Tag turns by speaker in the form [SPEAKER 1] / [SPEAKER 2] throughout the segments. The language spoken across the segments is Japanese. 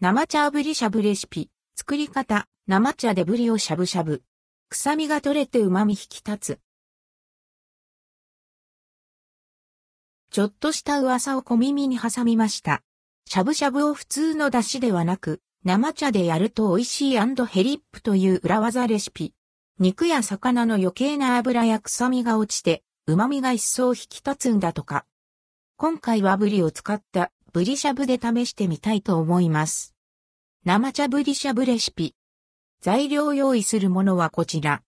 [SPEAKER 1] 生茶ぶりしゃぶレシピ。作り方。生茶でぶりをしゃぶしゃぶ。臭みが取れて旨味引き立つ。ちょっとした噂を小耳に挟みました。しゃぶしゃぶを普通の出汁ではなく、生茶でやると美味しいヘリップという裏技レシピ。肉や魚の余計な油や臭みが落ちて、旨味が一層引き立つんだとか。今回はブリを使ったブリしゃぶで試してみたいと思います。生茶ブリしゃぶレシピ。材料用意するものはこちら。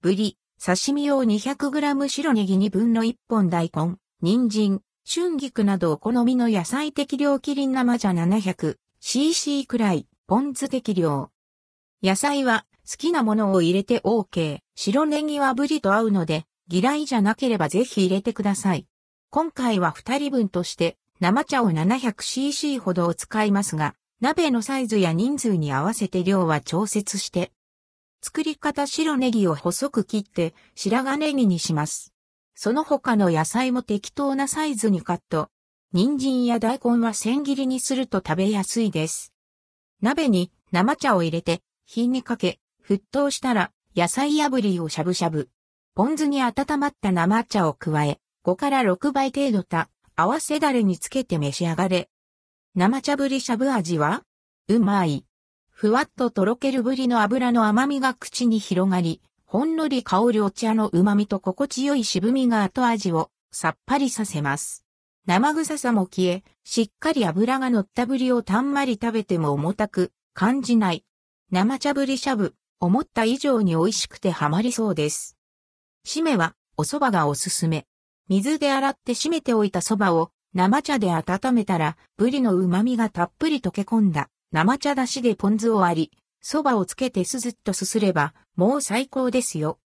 [SPEAKER 1] ブリ、刺身用 200g 白ネギ2分の1本大根、人参、春菊などお好みの野菜適量キリン生茶 700cc くらい、ポン酢適量。野菜は好きなものを入れて OK。白ネギはブリと合うので、嫌いじゃなければぜひ入れてください。今回は2人分として生茶を 700cc ほどを使いますが、鍋のサイズや人数に合わせて量は調節して。作り方白ネギを細く切って白髪ネギにします。その他の野菜も適当なサイズにカット。人参や大根は千切りにすると食べやすいです。鍋に生茶を入れて火にかけ、沸騰したら野菜炙りをしゃぶしゃぶ。ポン酢に温まった生茶を加え、5から6倍程度た合わせだれにつけて召し上がれ。生茶ぶりしゃぶ味は？うまい。ふわっととろけるぶりの油の甘みが口に広がり、ほんのり香るお茶の旨みと心地よい渋みが後味をさっぱりさせます。生臭さも消え、しっかり油が乗ったぶりをたんまり食べても重たく感じない。生茶ぶりしゃぶ、思った以上に美味しくてハマりそうです。締めはお蕎麦がおすすめ。水で洗って締めておいた蕎麦を生茶で温めたら、ブリの旨味がたっぷり溶け込んだ生茶だしでポン酢を割り、蕎麦をつけてすずっとすすれば、もう最高ですよ。